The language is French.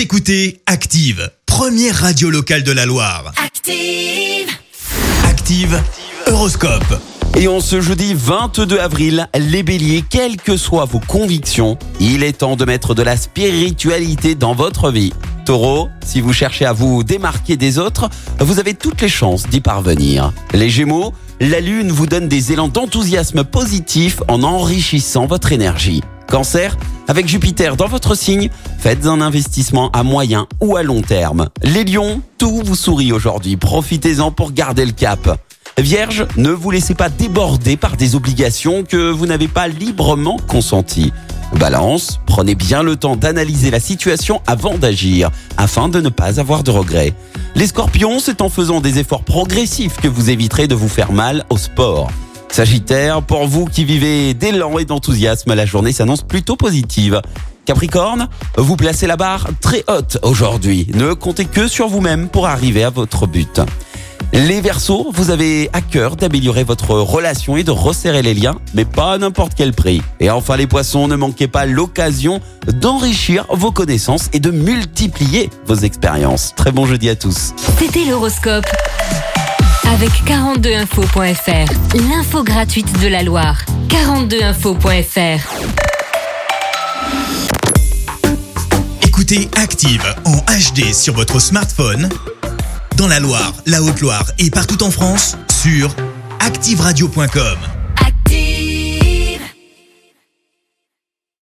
Vous écoutez Active, première radio locale de la Loire. Active. Active, Horoscope. Et on ce jeudi 22 avril, les béliers, quelles que soient vos convictions, il est temps de mettre de la spiritualité dans votre vie. Taureau, si vous cherchez à vous démarquer des autres, vous avez toutes les chances d'y parvenir. Les gémeaux, la lune vous donne des élans d'enthousiasme positif en enrichissant votre énergie. Cancer, avec Jupiter dans votre signe, faites un investissement à moyen ou à long terme. Les lions, tout vous sourit aujourd'hui, profitez-en pour garder le cap. Vierge, ne vous laissez pas déborder par des obligations que vous n'avez pas librement consenties. Balance, prenez bien le temps d'analyser la situation avant d'agir, afin de ne pas avoir de regrets. Les scorpions, c'est en faisant des efforts progressifs que vous éviterez de vous faire mal au sport. Sagittaire, pour vous qui vivez d'élan et d'enthousiasme, la journée s'annonce plutôt positive. Capricorne, vous placez la barre très haute aujourd'hui. Ne comptez que sur vous-même pour arriver à votre but. Les Verseaux, vous avez à cœur d'améliorer votre relation et de resserrer les liens, mais pas à n'importe quel prix. Et enfin les Poissons, ne manquez pas l'occasion d'enrichir vos connaissances et de multiplier vos expériences. Très bon jeudi à tous. C'était l'horoscope. Avec 42info.fr, l'info gratuite de la Loire. 42info.fr. Écoutez Active en HD sur votre smartphone, dans la Loire, la Haute-Loire et partout en France, sur ActiveRadio.com.